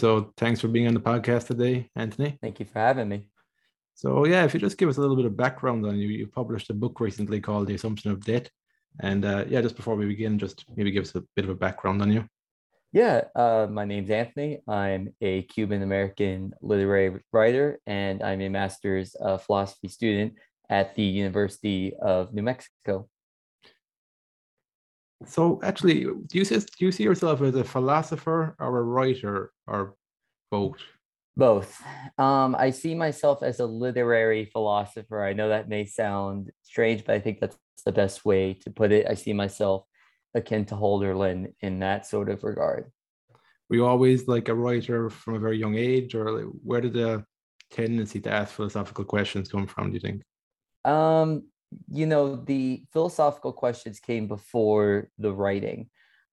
So thanks for being on the podcast today, Anthony. Thank you for having me. So yeah, if you just give us a little bit of background on you, you published a book recently called The Assumption of Death. And uh, yeah, just before we begin, just maybe give us a bit of a background on you. Yeah, uh, my name's Anthony. I'm a Cuban American literary writer, and I'm a master's uh, philosophy student at the University of New Mexico. So actually, do you see, do you see yourself as a philosopher or a writer or both? Both. Um, I see myself as a literary philosopher. I know that may sound strange, but I think that's the best way to put it. I see myself akin to Hölderlin in that sort of regard. Were you always like a writer from a very young age, or where did the tendency to ask philosophical questions come from? Do you think? Um, you know, the philosophical questions came before the writing.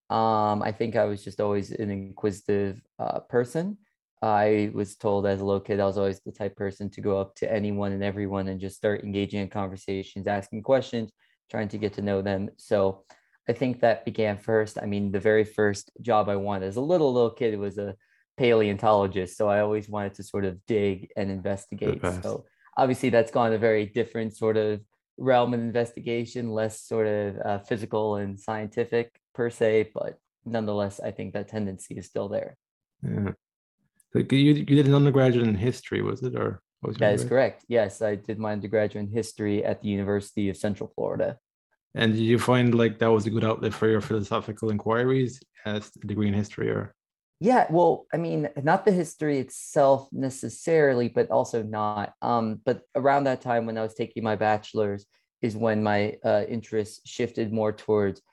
Um, I think I was just always an inquisitive uh, person. I was told as a little kid, I was always the type person to go up to anyone and everyone and just start engaging in conversations, asking questions, trying to get to know them. So I think that began first. I mean, the very first job I wanted as a little little kid was a paleontologist. So I always wanted to sort of dig and investigate. So obviously that's gone a very different sort of realm of investigation, less sort of uh, physical and scientific per se, but nonetheless, I think that tendency is still there. Yeah. So you, you did an undergraduate in history, was it? Or was that is correct. Yes, I did my undergraduate in history at the University of Central Florida. And did you find like that was a good outlet for your philosophical inquiries as a degree in history or? Yeah, well, I mean, not the history itself necessarily, but also not. Um, but around that time when I was taking my bachelor's is when my uh, interest shifted more towards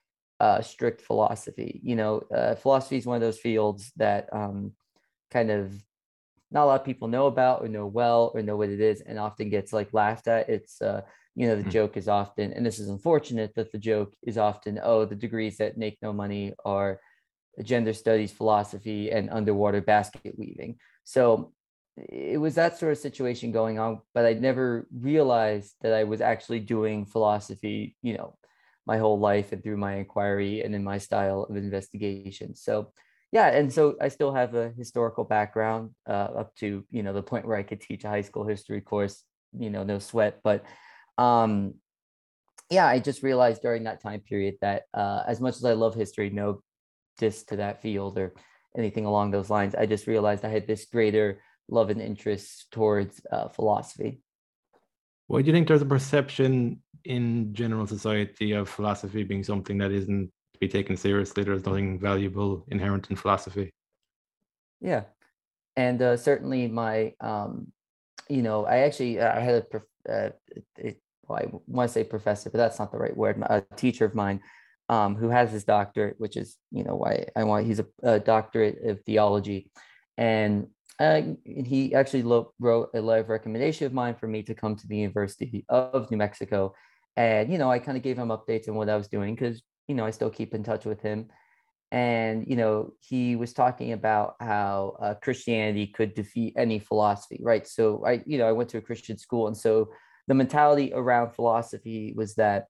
uh, strict philosophy. You know, uh, philosophy is one of those fields that um, kind of not a lot of people know about or know well or know what it is and often gets like laughed at. It's uh, you know the mm. joke is often and this is unfortunate that the joke is often oh the degrees that make no money are gender studies philosophy and underwater basket weaving. So it was that sort of situation going on but i never realized that i was actually doing philosophy you know my whole life and through my inquiry and in my style of investigation. So yeah and so i still have a historical background uh, up to you know the point where i could teach a high school history course you know no sweat but um, yeah, I just realized during that time period that uh, as much as I love history, no diss to that field or anything along those lines, I just realized I had this greater love and interest towards uh, philosophy. Why do you think there's a perception in general society of philosophy being something that isn't to be taken seriously? There's nothing valuable inherent in philosophy. Yeah, and uh, certainly my, um, you know, I actually I had a prof- uh, it, well, I want to say professor, but that's not the right word, a teacher of mine um, who has his doctorate, which is, you know, why I want, he's a, a doctorate of theology. And uh, he actually lo- wrote a letter of recommendation of mine for me to come to the University of New Mexico. And, you know, I kind of gave him updates on what I was doing because, you know, I still keep in touch with him. And, you know, he was talking about how uh, Christianity could defeat any philosophy, right? So I, you know, I went to a Christian school. And so the mentality around philosophy was that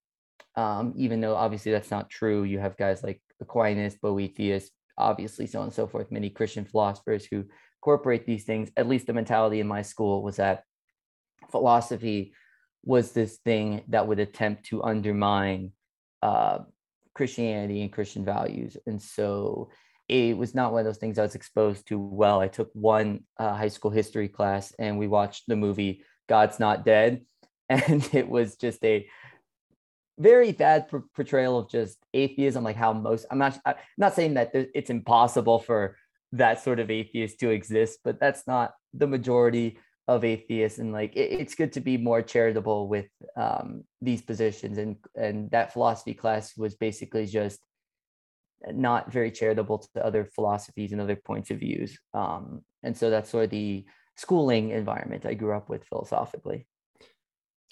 um, even though obviously that's not true, you have guys like Aquinas, Boethius, obviously so on and so forth, many Christian philosophers who incorporate these things. At least the mentality in my school was that philosophy was this thing that would attempt to undermine uh, Christianity and Christian values. And so it was not one of those things I was exposed to well. I took one uh, high school history class and we watched the movie God's Not Dead and it was just a very bad portrayal of just atheism like how most i'm not i'm not saying that it's impossible for that sort of atheist to exist but that's not the majority of atheists and like it, it's good to be more charitable with um, these positions and and that philosophy class was basically just not very charitable to other philosophies and other points of views um, and so that's sort of the schooling environment i grew up with philosophically.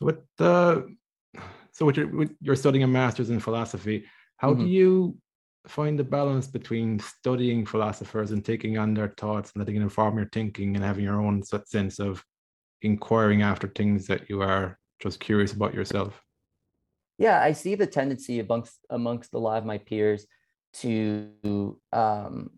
What the so you're studying a master's in philosophy. How mm-hmm. do you find the balance between studying philosophers and taking on their thoughts and letting it inform your thinking and having your own sense of inquiring after things that you are just curious about yourself? Yeah, I see the tendency amongst amongst a lot of my peers to um,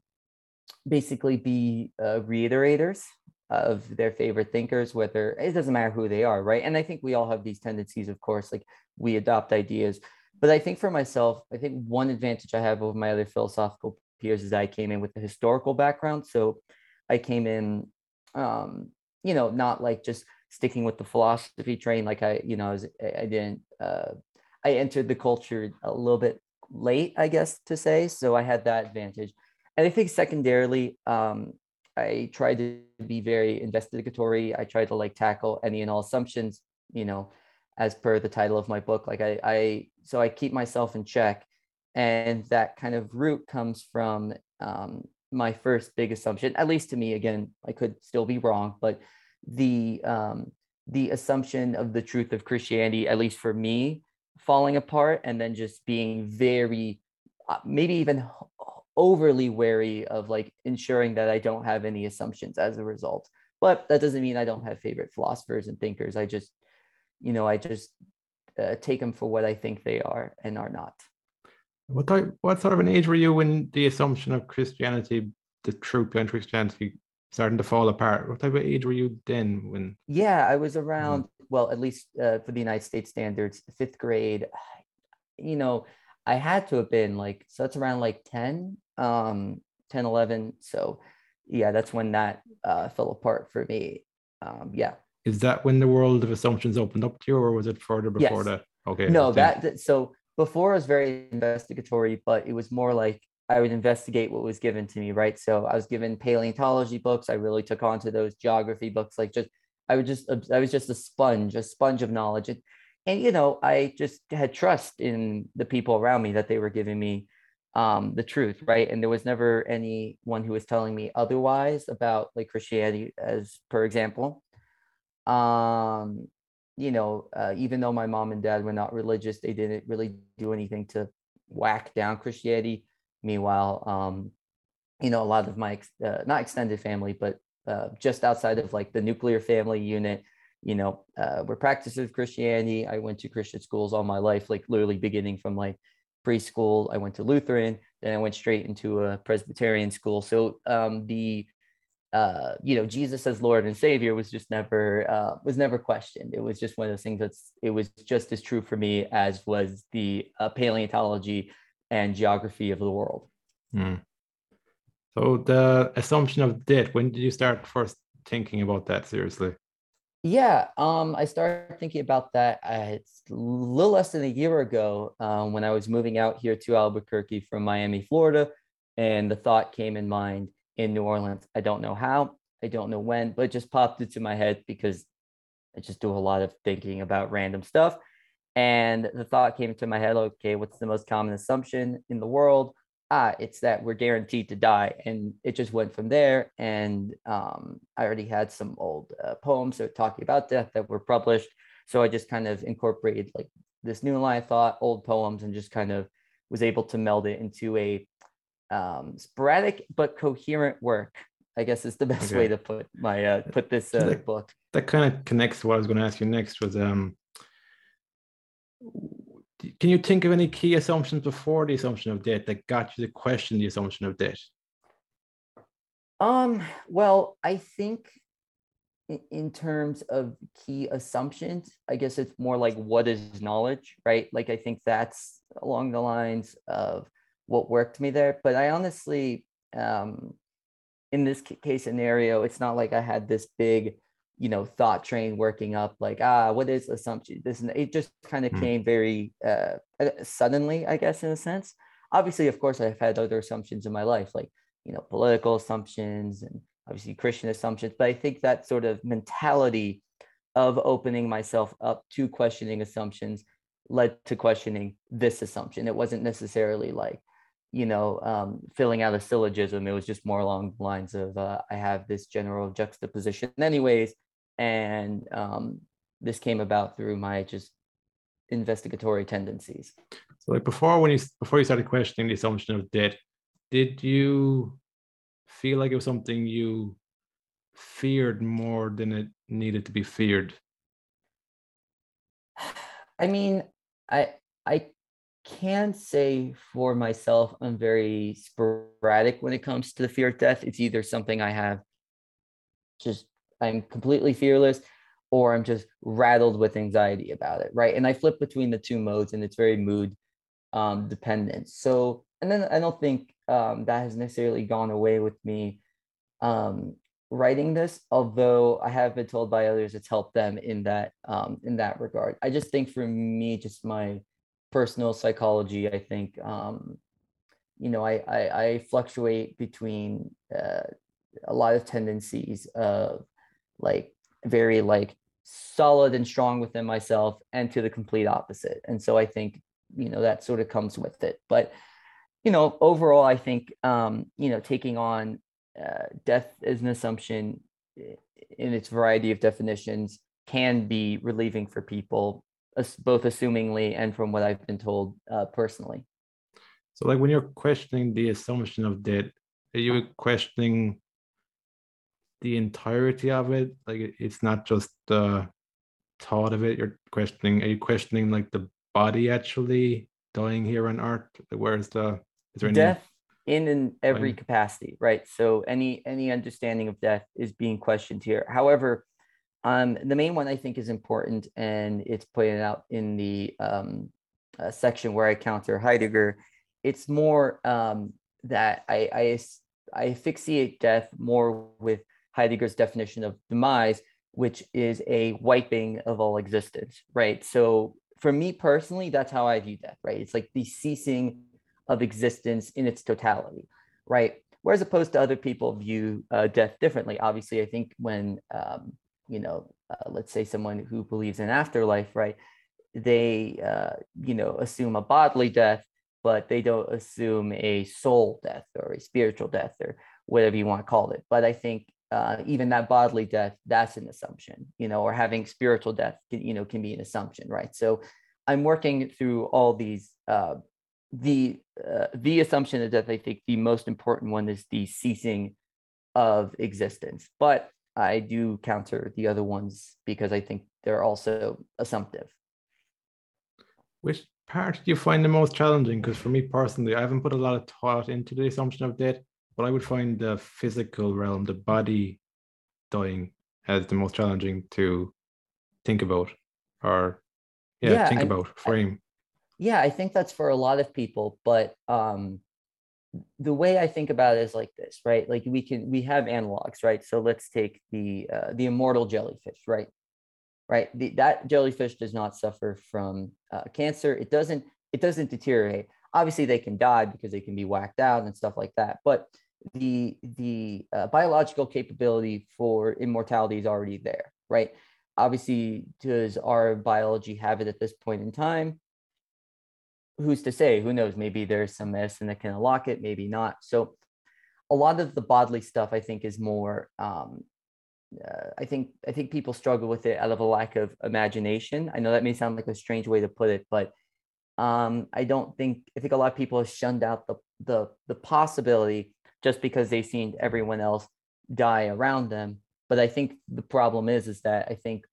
basically be uh, reiterators of their favorite thinkers, whether it doesn't matter who they are, right? And I think we all have these tendencies, of course, like we adopt ideas. But I think for myself, I think one advantage I have over my other philosophical peers is I came in with a historical background. So I came in, um, you know, not like just sticking with the philosophy train. Like I, you know, I, was, I didn't, uh, I entered the culture a little bit late, I guess to say. So I had that advantage. And I think secondarily, um, I tried to be very investigatory. I tried to like tackle any and all assumptions, you know, as per the title of my book. Like I, I so I keep myself in check. And that kind of root comes from um, my first big assumption, at least to me, again, I could still be wrong, but the um, the assumption of the truth of Christianity, at least for me, falling apart and then just being very uh, maybe even overly wary of like ensuring that I don't have any assumptions as a result. But that doesn't mean I don't have favorite philosophers and thinkers. I just, you know, I just uh, take them for what I think they are and are not. What type, what sort of an age were you when the assumption of Christianity, the truth behind Christianity, starting to fall apart? What type of age were you then? When? Yeah, I was around. Mm-hmm. Well, at least uh, for the United States standards, fifth grade. You know, I had to have been like so. That's around like ten um 10 11 so yeah that's when that uh fell apart for me um yeah is that when the world of assumptions opened up to you or was it further before yes. that okay no that, that so before I was very investigatory but it was more like I would investigate what was given to me right so I was given paleontology books I really took on to those geography books like just I would just I was just a sponge a sponge of knowledge and you know I just had trust in the people around me that they were giving me um, the truth, right? And there was never anyone who was telling me otherwise about like Christianity, as per example. Um, you know, uh, even though my mom and dad were not religious, they didn't really do anything to whack down Christianity. Meanwhile, um, you know, a lot of my ex- uh, not extended family, but uh, just outside of like the nuclear family unit, you know, uh, were practices of Christianity. I went to Christian schools all my life, like literally beginning from like preschool. I went to Lutheran, then I went straight into a Presbyterian school. So um, the uh, you know Jesus as Lord and Savior was just never uh, was never questioned. It was just one of those things that's it was just as true for me as was the uh, paleontology and geography of the world. Mm. So the assumption of death. When did you start first thinking about that seriously? Yeah, um, I started thinking about that. Uh, it's a little less than a year ago um, when I was moving out here to Albuquerque from Miami, Florida, and the thought came in mind in New Orleans. I don't know how, I don't know when, but it just popped into my head because I just do a lot of thinking about random stuff. And the thought came into my head, okay, what's the most common assumption in the world? Ah, it's that we're guaranteed to die. And it just went from there. And um, I already had some old uh, poems that talking about death that were published. So I just kind of incorporated like this new line of thought, old poems, and just kind of was able to meld it into a um, sporadic but coherent work. I guess is the best okay. way to put my uh, put this uh, that, book. That kind of connects to what I was going to ask you next. Was um, can you think of any key assumptions before the assumption of death that got you to question the assumption of death? Um, well, I think in terms of key assumptions, I guess it's more like what is knowledge, right? Like I think that's along the lines of what worked me there. But I honestly, um, in this case scenario, it's not like I had this big you know thought train working up like ah what is assumption? This and it just kind of mm. came very uh, uh, suddenly i guess in a sense. Obviously of course i've had other assumptions in my life like you know political assumptions and obviously christian assumptions but i think that sort of mentality of opening myself up to questioning assumptions led to questioning this assumption. It wasn't necessarily like you know um, filling out a syllogism. It was just more along the lines of uh, i have this general juxtaposition. Anyways and um, this came about through my just investigatory tendencies. So, like before, when you before you started questioning the assumption of death, did you feel like it was something you feared more than it needed to be feared? I mean, I I can say for myself, I'm very sporadic when it comes to the fear of death. It's either something I have just, I'm completely fearless, or I'm just rattled with anxiety about it. Right. And I flip between the two modes and it's very mood um, dependent. So, and then I don't think um, that has necessarily gone away with me um, writing this, although I have been told by others it's helped them in that um, in that regard. I just think for me, just my personal psychology, I think um, you know I, I, I fluctuate between uh, a lot of tendencies of like very like solid and strong within myself and to the complete opposite. And so I think you know that sort of comes with it, but you know overall I think um, you know taking on uh, death is an assumption in its variety of definitions can be relieving for people, both assumingly and from what I've been told uh, personally. So, like when you're questioning the assumption of death, are you questioning the entirety of it? Like it's not just the thought of it. You're questioning. Are you questioning like the body actually dying here on Earth? Where's the is there any... death? in in every capacity right so any any understanding of death is being questioned here however um the main one i think is important and it's pointed out in the um uh, section where i counter heidegger it's more um that i i i asphyxiate death more with heidegger's definition of demise which is a wiping of all existence right so for me personally that's how i view death right it's like the ceasing of existence in its totality, right? Whereas opposed to other people view uh, death differently. Obviously, I think when um, you know, uh, let's say someone who believes in afterlife, right? They uh, you know assume a bodily death, but they don't assume a soul death or a spiritual death or whatever you want to call it. But I think uh, even that bodily death, that's an assumption, you know, or having spiritual death, can, you know, can be an assumption, right? So I'm working through all these uh, the uh, the assumption is that I think the most important one is the ceasing of existence. But I do counter the other ones because I think they're also assumptive. Which part do you find the most challenging? Because for me personally, I haven't put a lot of thought into the assumption of death, but I would find the physical realm, the body dying, as the most challenging to think about or yeah, yeah think I, about frame. yeah i think that's for a lot of people but um the way i think about it is like this right? Like we can we have analogs right? So let's take the uh, the immortal jellyfish right? Right? The, that jellyfish does not suffer from uh, cancer. It doesn't it doesn't deteriorate. Obviously they can die because they can be whacked out and stuff like that but the the uh, biological capability for immortality is already there right obviously does our biology have it at this point in time who's to say? Who knows? Maybe there's some medicine that can unlock it, maybe not. So a lot of the bodily stuff, I think, is more. Um, uh, I think I think people struggle with it out of a lack of imagination. I know that may sound like a strange way to put it, but um, I don't think I think a lot of people have shunned out the the the possibility just because they've seen everyone else die around them. But I think the problem is is that I think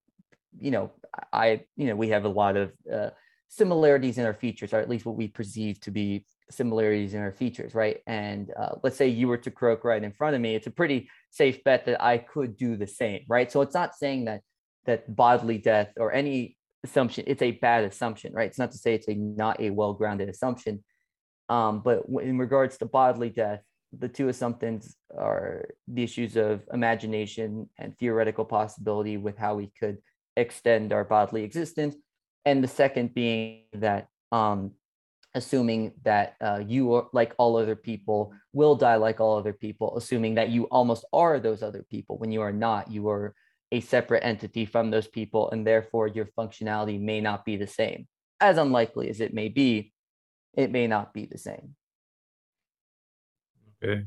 you know I you know we have a lot of uh, similarities in our features, or at least what we perceive to be similarities in our features, right? And uh, let's say you were to croak right in front of me, it's a pretty safe bet that I could do the same, right? So it's not saying that that bodily death or any assumption, it's a bad assumption, right? It's not to say it's a not a well-grounded assumption. Um, but in regards to bodily death, the two assumptions are the issues of imagination and theoretical possibility with how we could extend our bodily existence. And the second being that um, assuming that uh, you are like all other people will die like all other people assuming that you almost are those other people. When you are not you are a separate entity from those people and therefore your functionality may not be the same. As unlikely as it may be it may not be the same okay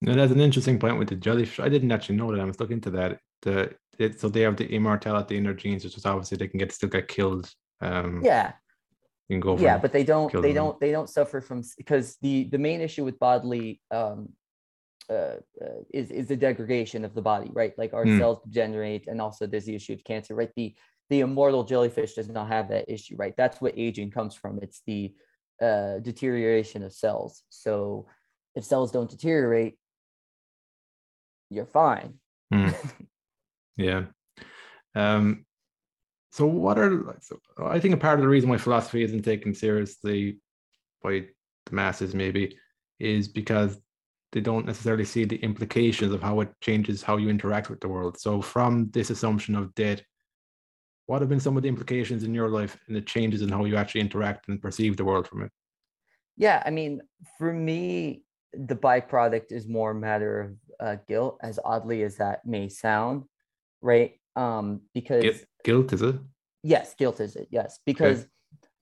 now that's an interesting point with the jellyfish i didn't actually know that i was looking into that the it, so they have the immortality in their genes, which is obviously they can get still get killed. Um, yeah. You can go yeah, but they don't. They them. don't. They don't suffer from because the the main issue with bodily um, uh, uh, is is the degradation of the body, right? Like our mm. cells degenerate, and also there's the issue of cancer, right? The the immortal jellyfish does not have that issue, right? That's what aging comes from. It's the uh, deterioration of cells. So if cells don't deteriorate, you're fine. Mm. yeah. Um, so what are so I think a part of the reason why philosophy isn't taken seriously by the masses maybe is because they don't necessarily see the implications of how it changes how you interact with the world. So from this assumption of death, what have been some of the implications in your life and the changes in how you actually interact and perceive the world from it? Yeah, I mean, for me, the byproduct is more a matter of uh, guilt, as oddly as that may sound, right? Um, because guilt, guilt is it? Yes, guilt is it. Yes, because okay.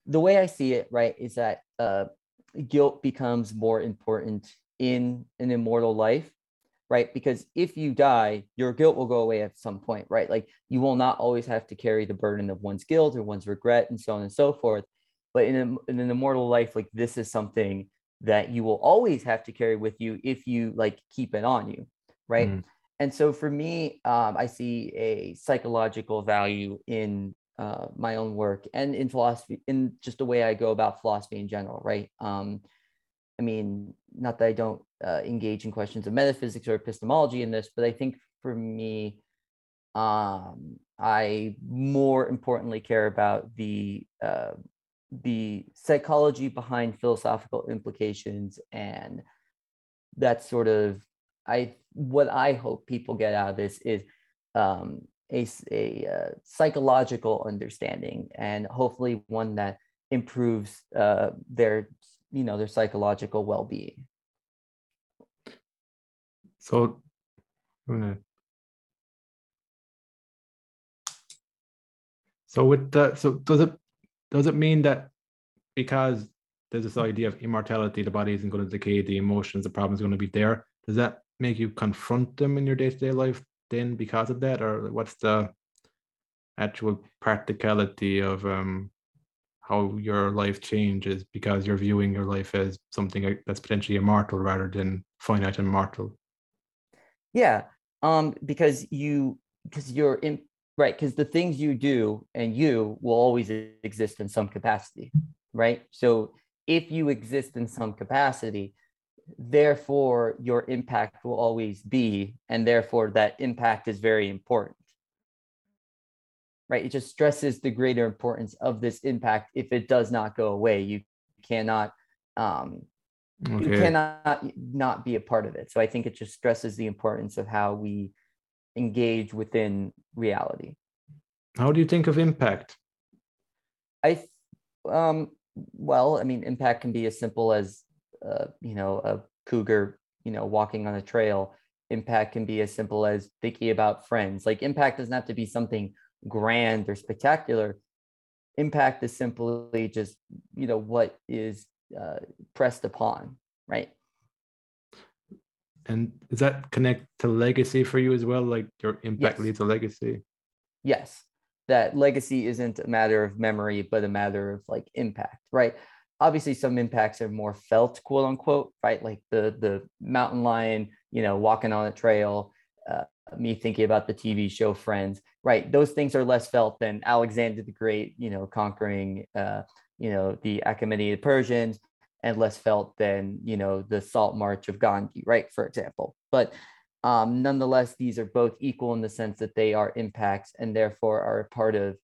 the way I see it, right, is that uh, guilt becomes more important in an immortal life right? Because if you die your guilt will go away at some point right? Like you will not always have to carry the burden of one's guilt or one's regret and so on and so forth. But in, a, in an immortal life like this is something that you will always have to carry with you if you like keep it on you right? Mm. and so for me um, i see a psychological value in uh, my own work and in philosophy in just the way i go about philosophy in general right? Um, I mean, not that I don't uh, engage in questions of metaphysics or epistemology in this, but I think for me, um, I more importantly care about the uh, the psychology behind philosophical implications and that sort of I what I hope people get out of this is um, a, a uh, psychological understanding and hopefully one that improves uh, their you know their psychological well-being. So so with so does it does it mean that because there's this idea of immortality the body isn't going to decay the emotions the problems are going to be there does that make you confront them in your day-to-day life then because of that? Or what's the actual practicality of um how your life changes because you're viewing your life as something that's potentially immortal rather than finite and mortal. Yeah um because you because you're in right because the things you do and you will always exist in some capacity right? So if you exist in some capacity therefore your impact will always be and therefore that impact is very important right? It just stresses the greater importance of this impact if it does not go away. You cannot um, okay. you cannot not be a part of it. So I think it just stresses the importance of how we engage within reality. How do you think of impact? I um well, I mean impact can be as simple as uh, you know, a cougar, you know, walking on a trail. Impact can be as simple as thinking about friends. Like impact doesn't have to be something grand or spectacular impact is simply just you know what is uh, pressed upon right? And does that connect to legacy for you as well like your impact yes. leads a legacy? Yes. That legacy isn't a matter of memory but a matter of like impact right? Obviously some impacts are more felt quote unquote right? Like the the mountain lion you know walking on a trail uh, me thinking about the TV show Friends, right? Those things are less felt than Alexander the Great, you know, conquering, uh, you know, the Achaemenid Persians, and less felt than, you know, the Salt March of Gandhi, right? For example, but um, nonetheless, these are both equal in the sense that they are impacts and therefore are a part of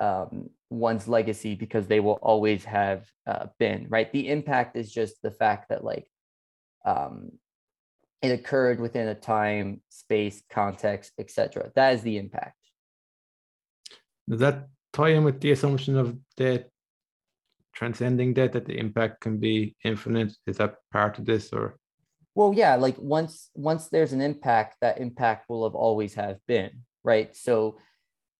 um, one's legacy because they will always have uh, been, right? The impact is just the fact that like um, it occurred within a time, space, context, etc. That is the impact. Does that tie in with the assumption of death, transcending death, that the impact can be infinite? Is that part of this, or? Well, yeah. Like once once there's an impact, that impact will have always have been right. So,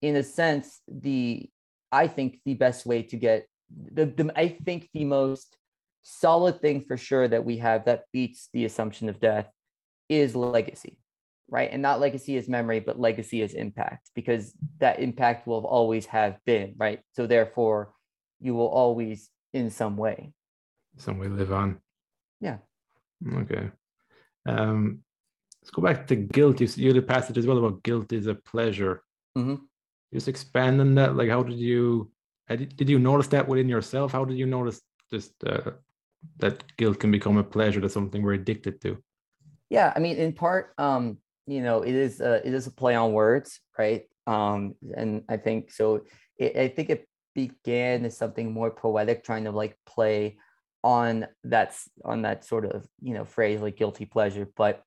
in a sense, the I think the best way to get the, the I think the most solid thing for sure that we have that beats the assumption of death is legacy, right? And not legacy is memory, but legacy is impact because that impact will always have been, right? So therefore, you will always, in some way, some way live on. Yeah. Okay. Um, let's go back to guilt. You, you a passage as well about guilt is a pleasure. Mm-hmm. just expand on that? Like, how did you did you notice that within yourself? How did you notice just uh, that guilt can become a pleasure to something we're addicted to? Yeah, I mean, in part, um, you know, it is a, it is a play on words, right? Um, and I think so. It, I think it began as something more poetic, trying to like play on that's on that sort of you know phrase like guilty pleasure. But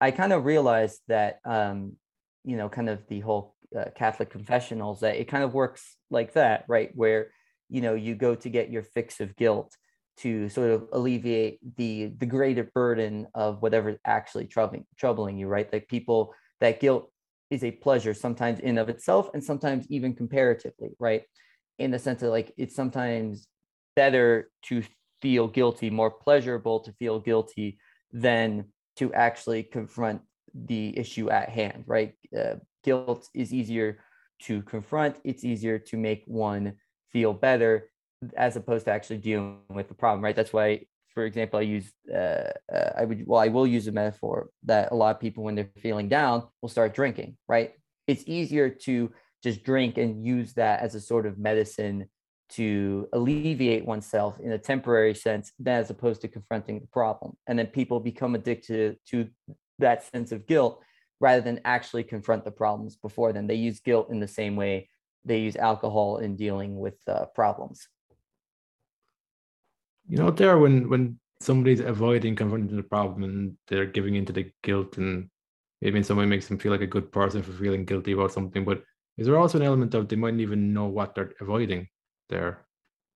I kind of realized that um, you know, kind of the whole uh, Catholic confessionals that it kind of works like that, right? Where you know you go to get your fix of guilt to sort of alleviate the the greater burden of whatever actually troubling troubling you, right? Like people that guilt is a pleasure sometimes in of itself and sometimes even comparatively, right? In the sense that like it's sometimes better to feel guilty, more pleasurable to feel guilty than to actually confront the issue at hand, right? Uh, guilt is easier to confront, it's easier to make one feel better as opposed to actually dealing with the problem, right? That's why, for example, I use, uh, uh, I would, well, I will use a metaphor that a lot of people, when they're feeling down, will start drinking, right? It's easier to just drink and use that as a sort of medicine to alleviate oneself in a temporary sense than as opposed to confronting the problem. And then people become addicted to that sense of guilt rather than actually confront the problems before them. They use guilt in the same way they use alcohol in dealing with uh, problems. You know, there when when somebody's avoiding confronting the problem and they're giving into the guilt and maybe in some way makes them feel like a good person for feeling guilty about something, but is there also an element of they mightn't even know what they're avoiding? They're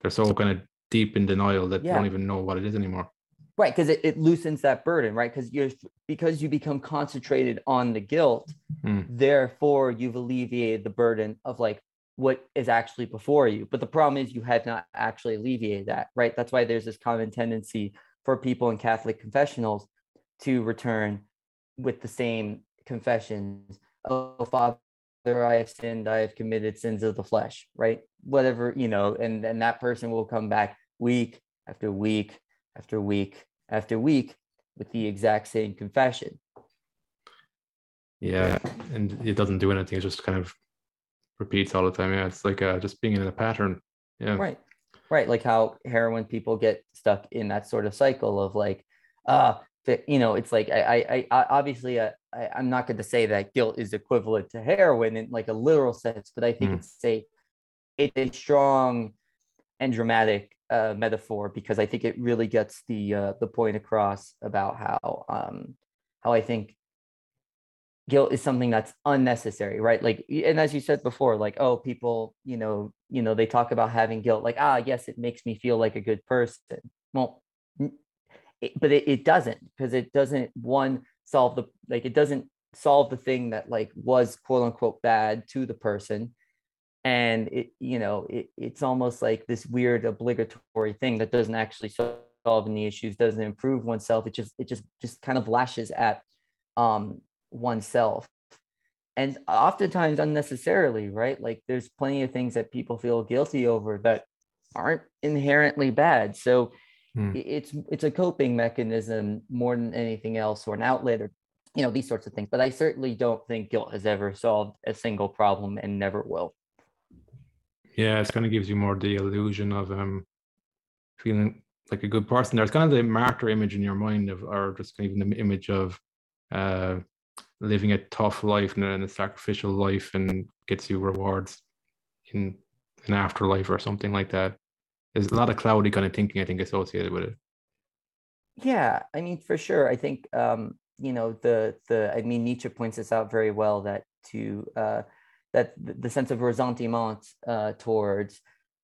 they're so kind of deep in denial that yeah. they don't even know what it is anymore right because it, it loosens that burden right because you're because you become concentrated on the guilt mm. therefore you've alleviated the burden of like what is actually before you but the problem is you had not actually alleviated that right that's why there's this common tendency for people in catholic confessionals to return with the same confessions oh father i have sinned i have committed sins of the flesh right whatever you know and then that person will come back week after week after week after week with the exact same confession. Yeah, and it doesn't do anything. It just kind of repeats all the time. Yeah, it's like uh, just being in a pattern. Yeah. Right. Right. Like how heroin people get stuck in that sort of cycle of like, uh, you know, it's like I, I, I obviously uh, I, I'm not going to say that guilt is equivalent to heroin in like a literal sense, but I think mm. it's a it's a strong and dramatic uh, metaphor because I think it really gets the uh, the point across about how um, how I think guilt is something that's unnecessary, right? Like, and as you said before, like, oh, people, you know, you know, they talk about having guilt, like, ah, yes, it makes me feel like a good person. Well, it, but it, it doesn't because it doesn't one solve the like it doesn't solve the thing that like was quote unquote bad to the person and it you know it, it's almost like this weird obligatory thing that doesn't actually solve any issues doesn't improve oneself it just it just just kind of lashes at um oneself. And oftentimes unnecessarily right? Like there's plenty of things that people feel guilty over that aren't inherently bad. So hmm. it's it's a coping mechanism more than anything else or an outlet or you know these sorts of things. But i certainly don't think guilt has ever solved a single problem and never will. Yeah, it's kind of gives you more the illusion of um feeling like a good person. There's kind of the martyr image in your mind of, or just kind of even the image of uh living a tough life and a sacrificial life and gets you rewards in an afterlife or something like that. There's a lot of cloudy kind of thinking, I think, associated with it. Yeah, I mean, for sure. I think um, you know, the the I mean Nietzsche points this out very well that to uh that the sense of ressentiment uh, towards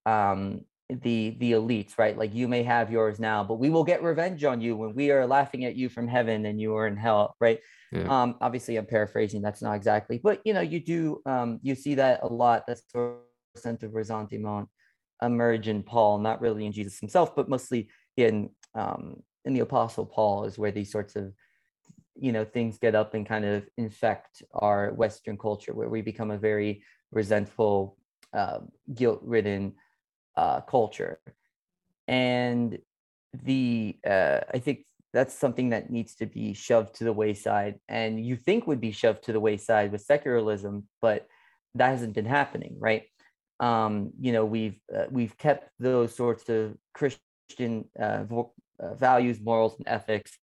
um, the the elites, right? Like you may have yours now, but we will get revenge on you when we are laughing at you from heaven and you are in hell, right? Yeah. Um, obviously, I'm paraphrasing. That's not exactly, but you know, you do um, you see that a lot. That sort of sense of ressentiment emerge in Paul, not really in Jesus himself, but mostly in um, in the Apostle Paul is where these sorts of you know things get up and kind of infect our western culture where we become a very resentful uh, guilt-ridden uh, culture and the uh, i think that's something that needs to be shoved to the wayside and you think would be shoved to the wayside with secularism but that hasn't been happening, right? Um, you know, we've uh, we've kept those sorts of Christian uh, uh, values, morals, and ethics,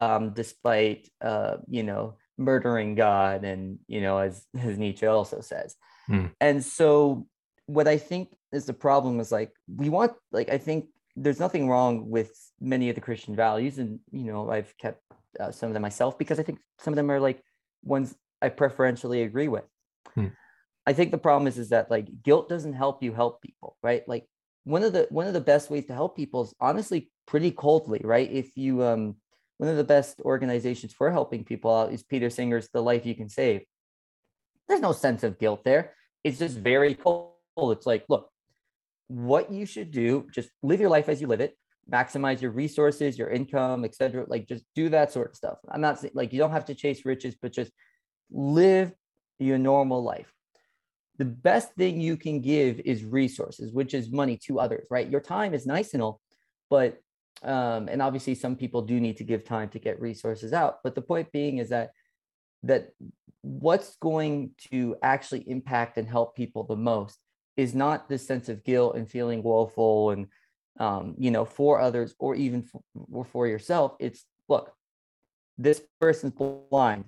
um, despite uh, you know murdering God, and you know, as as Nietzsche also says. Hmm. And so, what I think is the problem is like we want, like I think there's nothing wrong with many of the Christian values, and you know, I've kept uh, some of them myself because I think some of them are like ones I preferentially agree with. Hmm. I think the problem is is that like guilt doesn't help you help people, right? Like one of the one of the best ways to help people is honestly pretty coldly, right? If you um one of the best organizations for helping people out is Peter Singer's The Life You Can Save. There's no sense of guilt there. It's just very cold. It's like, look, what you should do, just live your life as you live it, maximize your resources, your income, etc. Like just do that sort of stuff. I'm not saying like you don't have to chase riches, but just live your normal life. The best thing you can give is resources, which is money to others, right? Your time is nice and all, but um, and obviously some people do need to give time to get resources out. But the point being is that that what's going to actually impact and help people the most is not this sense of guilt and feeling woeful and um, you know for others or even for, or for yourself. It's look this person's blind.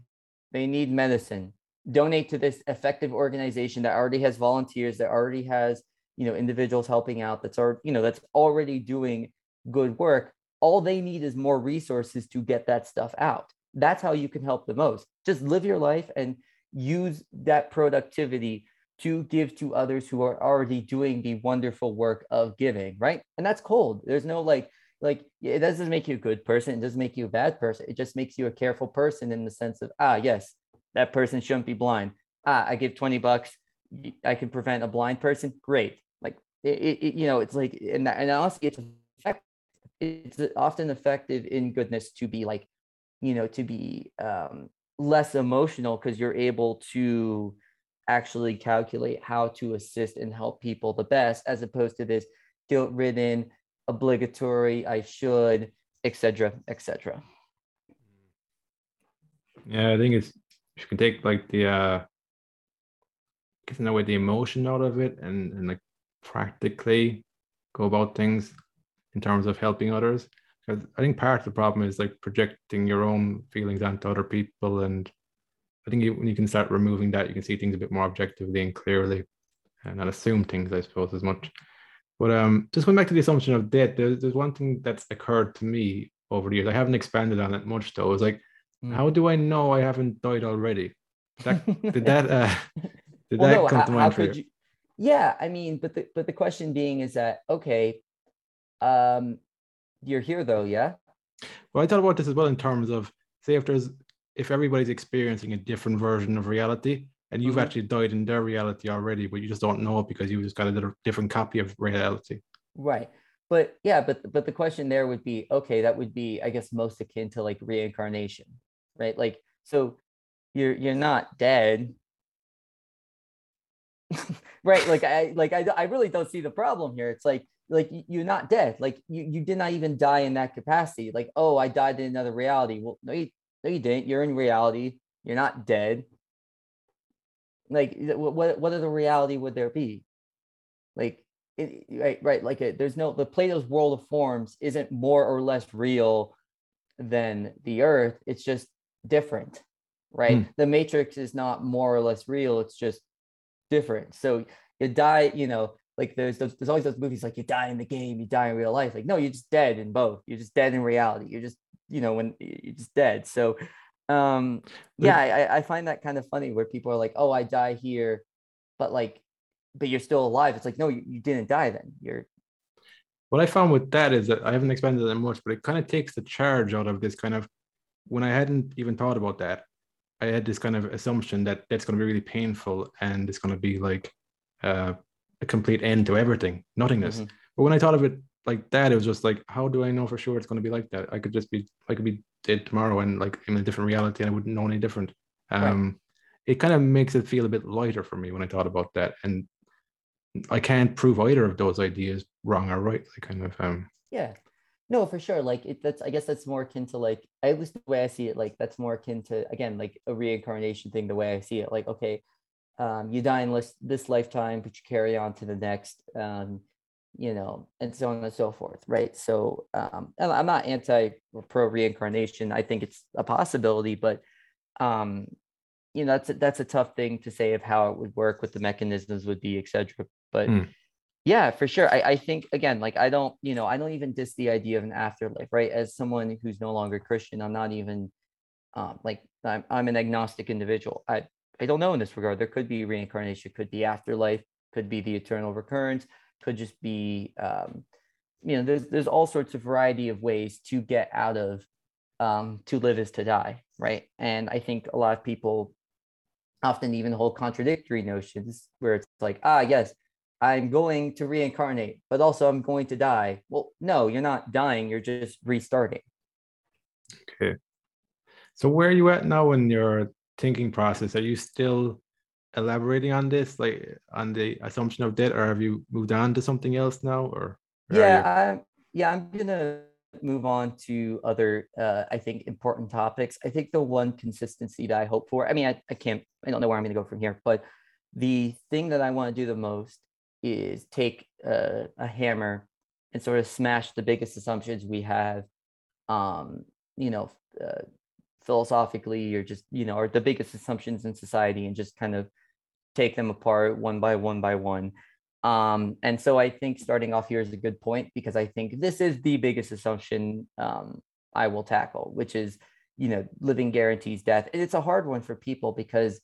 They need medicine. Donate to this effective organization that already has volunteers that already has you know individuals helping out that's already you know that's already doing good work. All they need is more resources to get that stuff out. That's how you can help the most. Just live your life and use that productivity to give to others who are already doing the wonderful work of giving right? And that's cold. There's no like like it doesn't make you a good person. It doesn't make you a bad person. It just makes you a careful person in the sense of ah yes that person shouldn't be blind. Ah i give 20 bucks. I can prevent a blind person. Great. Like it, it you know it's like and, and honestly it's effective. it's often effective in goodness to be like you know to be um less emotional because you're able to actually calculate how to assist and help people the best as opposed to this guilt ridden obligatory i should etc etc yeah i think it's you can take like the uh get to know the emotion out of it and and like practically go about things in terms of helping others. Because i think part of the problem is like projecting your own feelings onto other people and I think you, when you can start removing that, you can see things a bit more objectively and clearly, and not assume things, I suppose, as much. But um, just going back to the assumption of death, there's, there's one thing that's occurred to me over the years. I haven't expanded on it much, though. It's like, mm. how do I know I haven't died already? Did that did that, uh, did well, that no, come how, to mind for you? you? Yeah, I mean, but the but the question being is that okay, um, you're here though, yeah. Well, I thought about this as well in terms of say if there's if everybody's experiencing a different version of reality and you've mm-hmm. actually died in their reality already, but you just don't know it because you just got a different copy of reality. Right. But yeah, but but the question there would be okay, that would be, I guess, most akin to like reincarnation, right? Like, so you're you're not dead. right. Like I like I, I really don't see the problem here. It's like like you're not dead. Like you, you did not even die in that capacity. Like, oh, I died in another reality. Well, no, you, no, you didn't. You're in reality. You're not dead. Like, what what other reality would there be? Like, it, right, right. Like, it, there's no the Plato's world of forms isn't more or less real than the Earth. It's just different, right? Hmm. The Matrix is not more or less real. It's just different. So you die. You know, like there's those, there's always those movies like you die in the game, you die in real life. Like, no, you're just dead in both. You're just dead in reality. You're just you know when it's dead. So um yeah I, I find that kind of funny where people are like oh i die here but like but you're still alive. It's like no you, you didn't die then. You're what i found with that is that i haven't expanded that much but it kind of takes the charge out of this kind of when i hadn't even thought about that i had this kind of assumption that that's going to be really painful and it's going to be like uh, a complete end to everything nothingness. Mm-hmm. but when i thought of it like that, it was just like, how do I know for sure it's going to be like that? I could just be, I could be dead tomorrow and like in a different reality, and I wouldn't know any different. Um, right. It kind of makes it feel a bit lighter for me when I thought about that, and I can't prove either of those ideas wrong or right. I kind of um. Yeah, no, for sure. Like it, that's, I guess that's more akin to like, at least the way I see it, like that's more akin to again like a reincarnation thing. The way I see it, like okay, um, you die in this, this lifetime, but you carry on to the next, um, you know, and so on and so forth, right? So um, I'm not anti or pro reincarnation. I think it's a possibility, but um, you know, that's a, that's a tough thing to say of how it would work, what the mechanisms would be, etc. But mm. yeah, for sure. I, I think again, like I don't, you know, I don't even diss the idea of an afterlife, right? As someone who's no longer Christian, I'm not even um, like I'm, I'm an agnostic individual. I I don't know in this regard. There could be reincarnation, could be afterlife, could be the eternal recurrence, could just be, um, you know, there's there's all sorts of variety of ways to get out of um, to live is to die, right? And I think a lot of people often even hold contradictory notions where it's like, ah, yes, I'm going to reincarnate, but also I'm going to die. Well, no, you're not dying. You're just restarting. Okay. So where are you at now in your thinking process? Are you still elaborating on this, like on the assumption of death, or have you moved on to something else now? Or yeah, I, yeah, I'm gonna move on to other, uh, I think, important topics. I think the one consistency that I hope for. I mean, I, I can't, I don't know where I'm gonna go from here, but the thing that I want to do the most is take a, a hammer and sort of smash the biggest assumptions we have um, you know, uh, philosophically or just you know or the biggest assumptions in society and just kind of take them apart one by one by one. Um, and so i think starting off here is a good point because i think this is the biggest assumption um, i will tackle which is you know living guarantees death. And it's a hard one for people because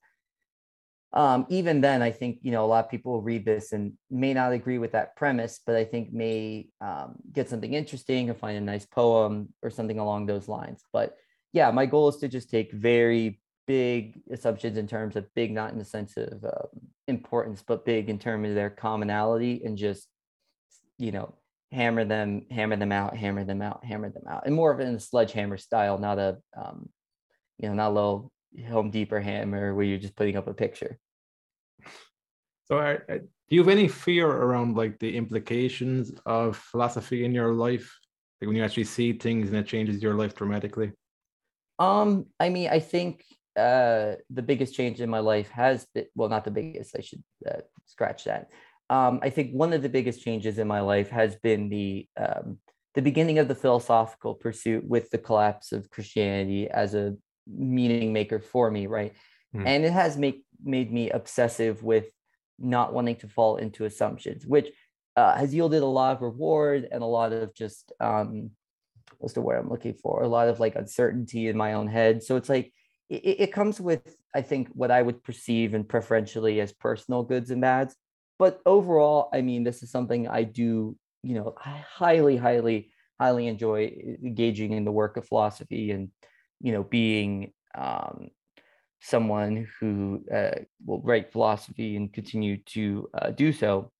um, even then i think you know a lot of people read this and may not agree with that premise but i think may um, get something interesting or find a nice poem or something along those lines. But yeah, my goal is to just take very big assumptions in terms of big, not in the sense of um, importance, but big in terms of their commonality and just, you know, hammer them, hammer them out, hammer them out, hammer them out, and more of it in a sledgehammer style, not a, um, you know, not a little Home Depot hammer where you're just putting up a picture. So, uh, do you have any fear around like the implications of philosophy in your life? Like when you actually see things and it changes your life dramatically? Um, I mean, I think uh, the biggest change in my life has been well, not the biggest. I should uh, scratch that. Um, I think one of the biggest changes in my life has been the um, the beginning of the philosophical pursuit with the collapse of Christianity as a meaning maker for me, right? Mm. And it has make made me obsessive with not wanting to fall into assumptions, which uh, has yielded a lot of reward and a lot of just um, what's the word I'm looking for? A lot of like uncertainty in my own head. So it's like it, it comes with, I think, what I would perceive and preferentially as personal goods and bads. But overall, I mean, this is something I do, you know, I highly, highly, highly enjoy engaging in the work of philosophy and, you know, being um, someone who uh, will write philosophy and continue to uh, do so.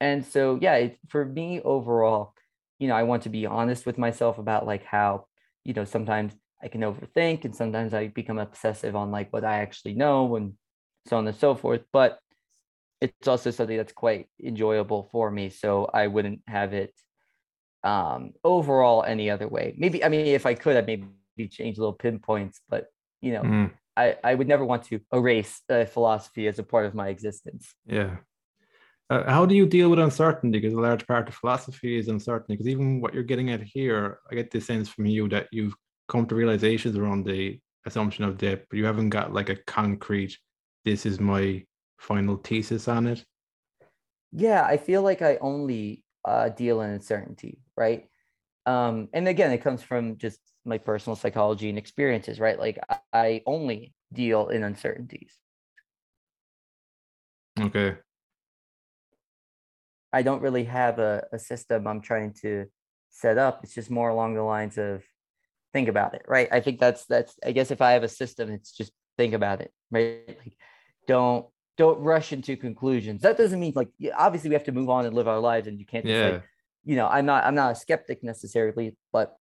And so, yeah, it, for me overall, you know, I want to be honest with myself about like how, you know, sometimes I can overthink and sometimes I become obsessive on like what I actually know and so on and so forth. But it's also something that's quite enjoyable for me. So I wouldn't have it um overall any other way. Maybe I mean if I could I'd maybe change a little pinpoints, but you know, mm. I, I would never want to erase uh, philosophy as a part of my existence. Yeah. Uh, how do you deal with uncertainty? Because a large part of philosophy is uncertainty. Because even what you're getting at here, I get the sense from you that you've come to realizations around the assumption of death, but you haven't got like a concrete, this is my final thesis on it. Yeah, I feel like I only uh, deal in uncertainty, right? Um, and again, it comes from just my personal psychology and experiences, right? Like I only deal in uncertainties. Okay. I don't really have a, a system I'm trying to set up. It's just more along the lines of think about it, right? I think that's that's I guess if I have a system, it's just think about it, right? Like don't don't rush into conclusions. That doesn't mean like obviously we have to move on and live our lives, and you can't just yeah. like, you know, I'm not I'm not a skeptic necessarily, but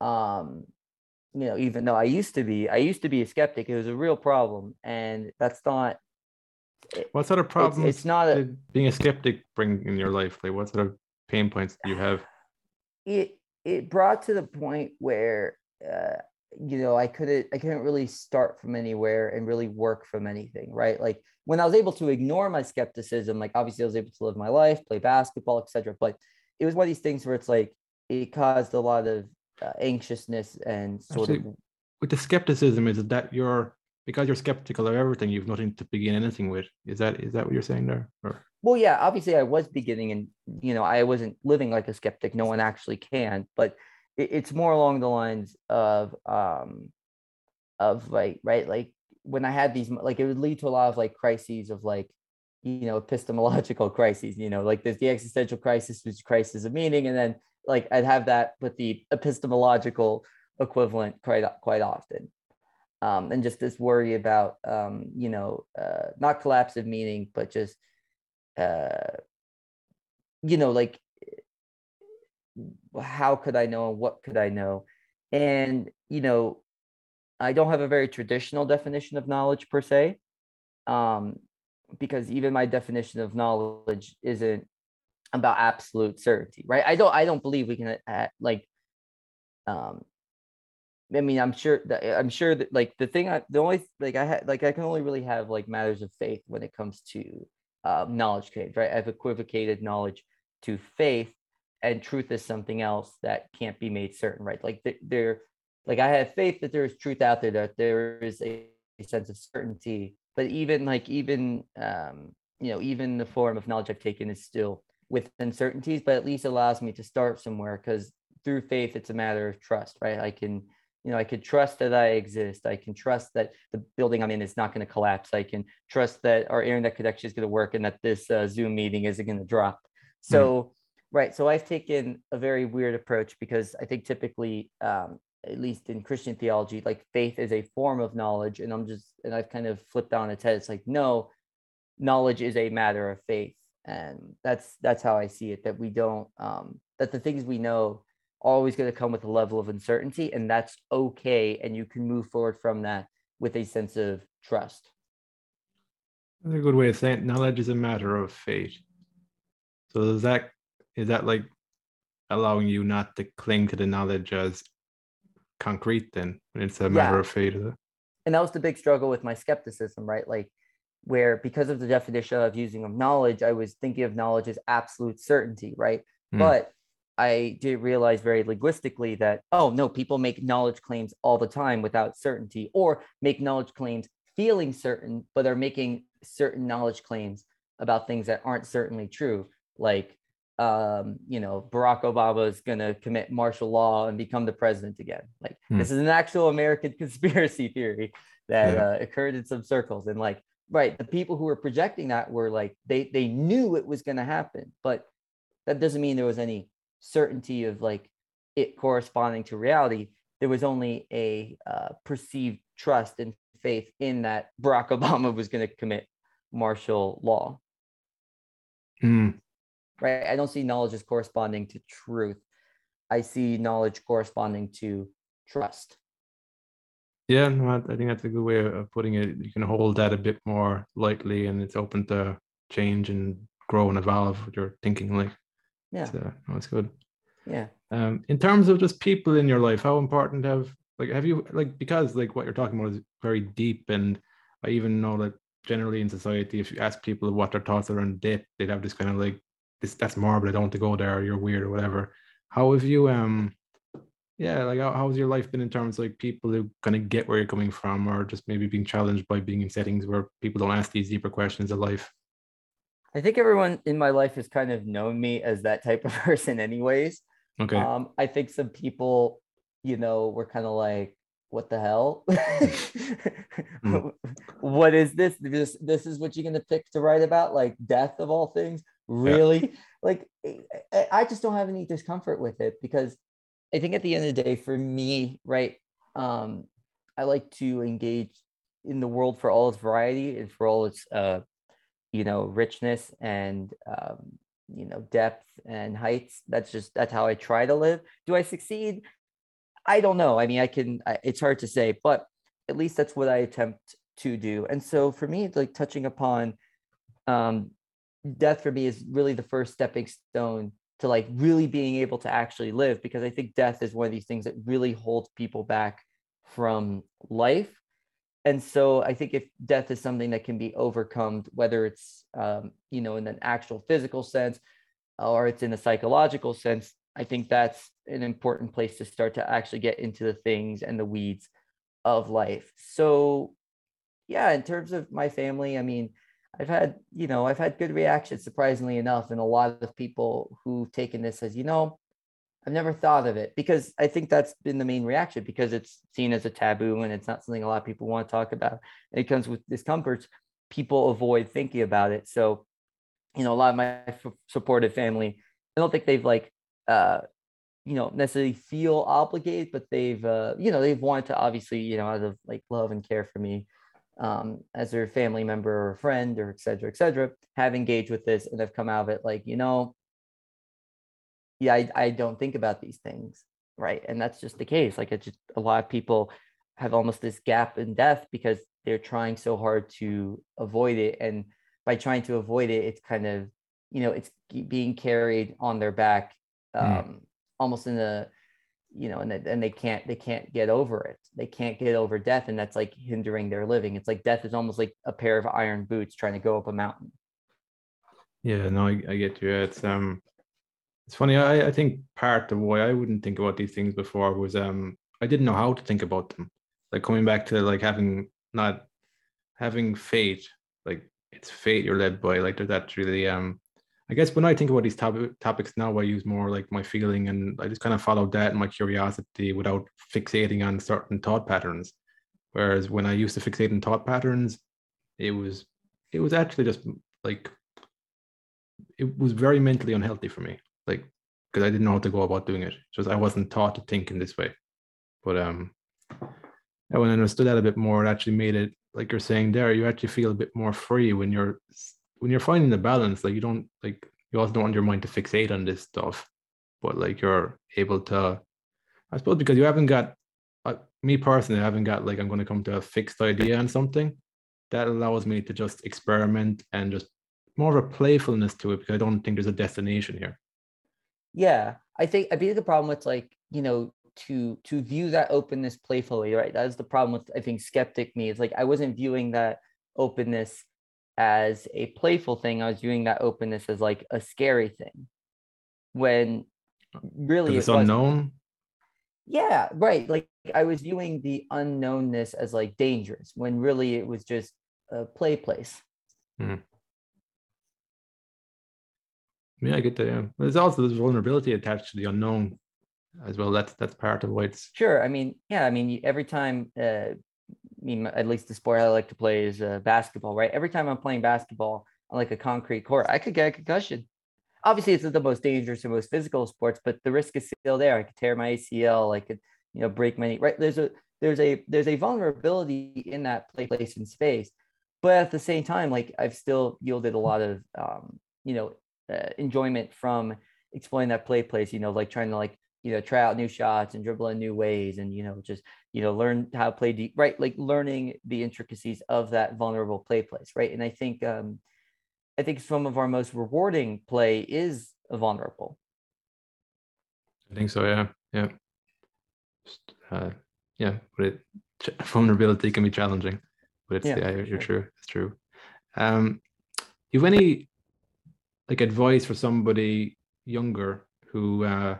um, you know, even though I used to be, I used to be a skeptic, it was a real problem, and that's not what sort of problem it's, it's not a, being a skeptic bring in your life like what sort of pain points do you have it it brought to the point where uh, you know, I couldn't, I couldn't really start from anywhere and really work from anything, right? Like when I was able to ignore my skepticism, like obviously I was able to live my life, play basketball, etc. But it was one of these things where it's like it caused a lot of uh, anxiousness and sort Actually, of. With the skepticism, is that you're because you're skeptical of everything, you've nothing to begin anything with. Is that is that what you're saying there? Or? Well, yeah, obviously I was beginning, and you know I wasn't living like a skeptic. No one actually can, but it, it's more along the lines of um of like right like when I had these like it would lead to a lot of like crises of like you know epistemological crises you know like there's the existential crisis which is crisis of meaning and then like I'd have that with the epistemological equivalent quite quite often. Um, and just this worry about um, you know uh, not collapse of meaning but just uh, you know like how could I know what could I know and you know I don't have a very traditional definition of knowledge per se, um, because even my definition of knowledge isn't about absolute certainty, right? I don't I don't believe we can uh, like, um, I mean, I'm sure that I'm sure that like the thing I the only like I had like I can only really have like matters of faith when it comes to uh, knowledge claims, right? I've equivocated knowledge to faith, and truth is something else that can't be made certain, right? Like they're like I have faith that there is truth out there, that there is a, a sense of certainty. But even like even um, you know, even the form of knowledge I've taken is still with uncertainties, but at least allows me to start somewhere because through faith it's a matter of trust, right? I can you know, I can trust that I exist. I can trust that the building I'm in is not going to collapse. I can trust that our internet connection is going to work and that this uh, Zoom meeting isn't going to drop. So, mm. Right. So I've taken a very weird approach because I think typically um, at least in Christian theology, like faith is a form of knowledge. And I'm just, and I've kind of flipped on its head. It's like, no, knowledge is a matter of faith. And that's, that's how I see it, that we don't, um, that the things we know are always going to come with a level of uncertainty and that's okay. And you can move forward from that with a sense of trust. That's a good way of saying it. knowledge is a matter of faith. So is that, is that like allowing you not to cling to the knowledge as concrete then? It's a matter yeah. of faith and that was the big struggle with my skepticism right? Like where because of the definition of using of knowledge i was thinking of knowledge as absolute certainty right? Mm. but i did realize very linguistically that oh no people make knowledge claims all the time without certainty or make knowledge claims feeling certain but are making certain knowledge claims about things that aren't certainly true. Like um, you know, Barack Obama is going to commit martial law and become the president again. Like hmm. this is an actual American conspiracy theory that yeah. uh, occurred in some circles. And like, right, the people who were projecting that were like, they they knew it was going to happen, but that doesn't mean there was any certainty of like it corresponding to reality. There was only a uh, perceived trust and faith in that Barack Obama was going to commit martial law. Hmm right? I don't see knowledge as corresponding to truth. I see knowledge corresponding to trust. Yeah, no, I think that's a good way of putting it. You can hold that a bit more lightly, and it's open to change and grow and evolve with your thinking. Like, yeah, so, that's good. Yeah. Um, in terms of just people in your life, how important have like have you like because like what you're talking about is very deep, and I even know that generally in society, if you ask people what their thoughts are on death, they'd have this kind of like this that's morbid. I don't want to go there. You're weird or whatever. How have you um yeah, like how, how's your life been in terms of like people who kind of get where you're coming from or just maybe being challenged by being in settings where people don't ask these deeper questions of life? I think everyone in my life has kind of known me as that type of person anyways. Okay. Um, I think some people, you know, were kind of like, what the hell? mm. what is this? This this is what you're gonna pick to write about, like death of all things really yeah. like i just don't have any discomfort with it because i think at the end of the day for me right um i like to engage in the world for all its variety and for all its uh you know richness and um you know depth and heights. That's just that's how i try to live. Do i succeed? I don't know. I mean i can I, it's hard to say but at least that's what i attempt to do. And so for me like touching upon um death for me is really the first stepping stone to like really being able to actually live because I think death is one of these things that really holds people back from life. And so i think if death is something that can be overcome whether it's um, you know in an actual physical sense or it's in a psychological sense i think that's an important place to start to actually get into the things and the weeds of life. So yeah in terms of my family i mean i've had you know i've had good reactions surprisingly enough and a lot of people who've taken this as you know I've never thought of it because I think that's been the main reaction because it's seen as a taboo and it's not something a lot of people want to talk about. And it comes with discomforts. People avoid thinking about it. So, you know, a lot of my supportive family, I don't think they've like, uh, you know, necessarily feel obligated, but they've, uh, you know, they've wanted to obviously, you know, out of like love and care for me um, as their family member or friend or et cetera, et cetera, have engaged with this and have come out of it like, you know, yeah, I, I don't think about these things, right? And that's just the case. Like it's just a lot of people have almost this gap in death because they're trying so hard to avoid it, and by trying to avoid it, it's kind of you know it's being carried on their back, hmm. um, mm. almost in a you know, and they, and they can't they can't get over it. They can't get over death, and that's like hindering their living. It's like death is almost like a pair of iron boots trying to go up a mountain. Yeah, no, I, I get you. It's um it's funny. I, I think part of why I wouldn't think about these things before was um I didn't know how to think about them. Like coming back to like having not having fate, like it's fate you're led by. Like that's really um I guess when I think about these topic, topics now, I use more like my feeling and I just kind of follow that and my curiosity without fixating on certain thought patterns. Whereas when I used to fixate on thought patterns, it was it was actually just like it was very mentally unhealthy for me like because I didn't know how to go about doing it. Just I wasn't taught to think in this way. But um, when I understood that a bit more, it actually made it like you're saying there. You actually feel a bit more free when you're when you're finding the balance. Like you don't like you also don't want your mind to fixate on this stuff, but like you're able to. I suppose because you haven't got uh, me personally, I haven't got like I'm going to come to a fixed idea on something. That allows me to just experiment and just more of a playfulness to it because I don't think there's a destination here yeah i think i think the problem with like you know to to view that openness playfully right that's the problem with i think skeptic me is like i wasn't viewing that openness as a playful thing i was viewing that openness as like a scary thing when really it's it unknown yeah right like i was viewing the unknownness as like dangerous when really it was just a play place mm. Yeah, I get that. Yeah. There's also this vulnerability attached to the unknown as well. That's that's part of why it's sure. I mean, yeah. I mean, every time, uh, at least the sport I like to play is uh, basketball, right? Every time I'm playing basketball on like a concrete court, I could get a concussion. Obviously, it's the most dangerous and most physical sports, but the risk is still there. I could tear my ACL. I could, you know, break my knee. Right? There's a there's a there's a vulnerability in that play place in space, but at the same time, like I've still yielded a lot of um, you know uh, enjoyment from exploring that play place, you know, like trying to like, you know, try out new shots and dribble in new ways and, you know, just, you know, learn how to play deep, right? Like learning the intricacies of that vulnerable play place, right? And I think, um, I think some of our most rewarding play is vulnerable. I think so. Yeah. Yeah. just, Uh, yeah. But it, vulnerability can be challenging, but it's, yeah, yeah you're, you're true. It's true. Um, you have any like advice for somebody younger who uh,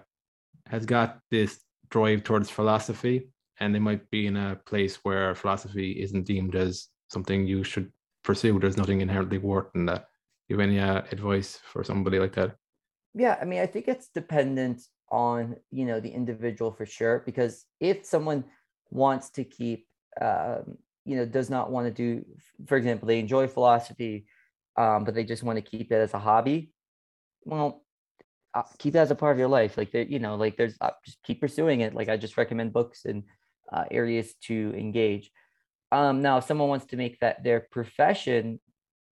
has got this drive towards philosophy and they might be in a place where philosophy isn't deemed as something you should pursue. There's nothing inherently worth in that. Do you have any uh, advice for somebody like that? Yeah i mean i think it's dependent on you know the individual for sure because if someone wants to keep um, you know does not want to do for example they enjoy philosophy um, but they just want to keep it as a hobby, well, keep that as a part of your life. Like you know, like there's uh, just keep pursuing it. Like I just recommend books and uh, areas to engage. Um, now, if someone wants to make that their profession,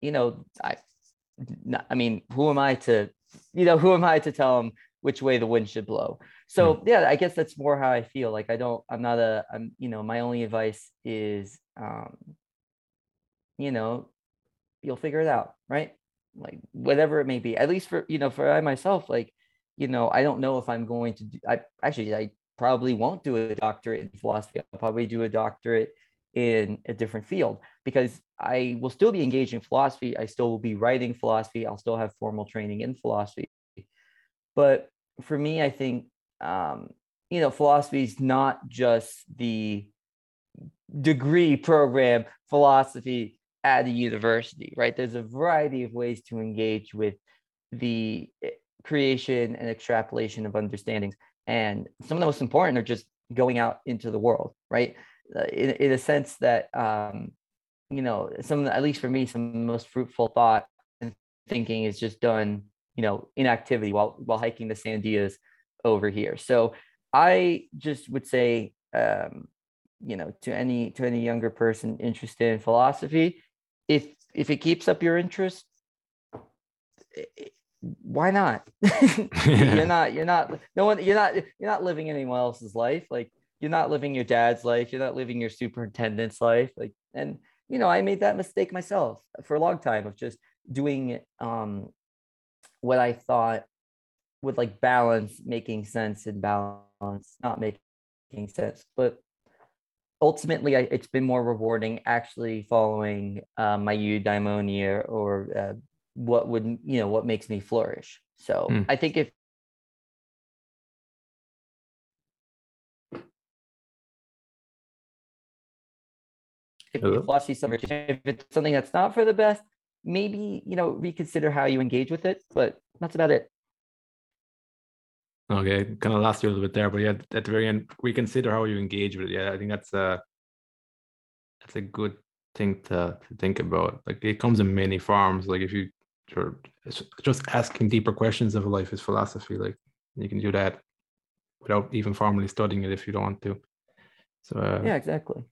you know, I, I mean, who am I to, you know, who am I to tell them which way the wind should blow? So mm. yeah, I guess that's more how I feel. Like I don't, I'm not a, I'm, you know, my only advice is, um, you know, you'll figure it out, right? Like whatever it may be. At least for you know, for I myself, like you know, I don't know if I'm going to do. I actually I probably won't do a doctorate in philosophy. I'll probably do a doctorate in a different field because I will still be engaged in philosophy. I still will be writing philosophy. I'll still have formal training in philosophy. But for me, I think, um, you know, philosophy is not just the degree program philosophy at a university, right? There's a variety of ways to engage with the eh, creation and extrapolation of understandings. And some of the most important are just going out into the world, right? Uh, in, in a sense that, um, you know, some, at least for me, some of the most fruitful thought and thinking is just done, you know, in activity while, while hiking the Sandias over here. So I just would say, um, you know, to any, to any younger person interested in philosophy, if, if it keeps up your interest, why not? you're not, you're not, no one, you're not, you're not living anyone else's life. Like you're not living your dad's life. You're not living your superintendent's life. Like, and you know, I made that mistake myself for a long time of just doing um, what I thought would like balance, making sense and balance, not making sense. But ultimately, I, it's been more rewarding actually following uh, my eudaimonia or uh, what would you know what makes me flourish. So mm. i think if if you philosophy something if it's something that's not for the best maybe you know reconsider how you engage with it but that's about it. Okay kind of lost you a little bit there but yeah at the very end reconsider how you engage with it. Yeah i think that's a that's a good thing to, to think about. Like it comes in many forms. Like if you or just asking deeper questions of life is philosophy. Like you can do that without even formally studying it if you don't want to. So uh, yeah, exactly.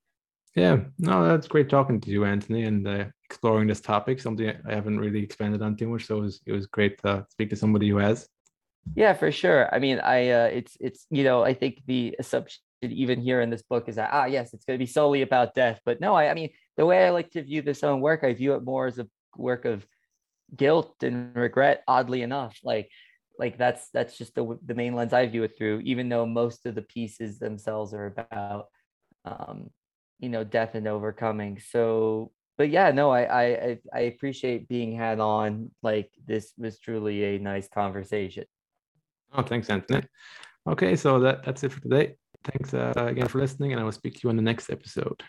Yeah, no, that's great talking to you, Anthony, and uh, exploring this topic. Something I haven't really expanded on too much, so it was it was great to speak to somebody who has. Yeah, for sure. I mean, I uh, it's it's you know I think the assumption even here in this book is that ah yes it's going to be solely about death, but no, I I mean the way I like to view this own work, I view it more as a work of guilt and regret oddly enough like like that's that's just the the main lens i view it through even though most of the pieces themselves are about um you know death and overcoming. So but yeah no i i i appreciate being had on like this was truly a nice conversation. Oh thanks anthony. Okay so that that's it for today. Thanks uh, again for listening and i will speak to you on the next episode